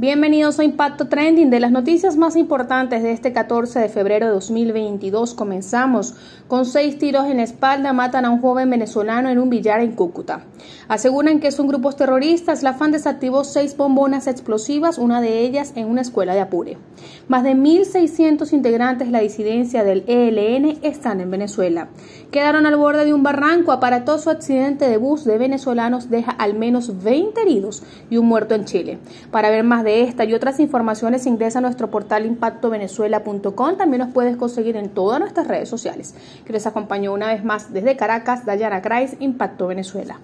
Bienvenidos a Impacto Trending de las noticias más importantes de este 14 de febrero de 2022. Comenzamos con seis tiros en la espalda matan a un joven venezolano en un billar en Cúcuta. Aseguran que son grupos terroristas. La FAN desactivó seis bombonas explosivas, una de ellas en una escuela de Apure. Más de 1.600 integrantes de la disidencia del ELN están en Venezuela. Quedaron al borde de un barranco. Aparatoso accidente de bus de venezolanos deja al menos 20 heridos y un muerto en Chile. Para ver más de esta y otras informaciones ingresa a nuestro portal impactovenezuela.com. También nos puedes conseguir en todas nuestras redes sociales. Que les acompañó una vez más desde Caracas, Dayana Kreis, Impacto Venezuela.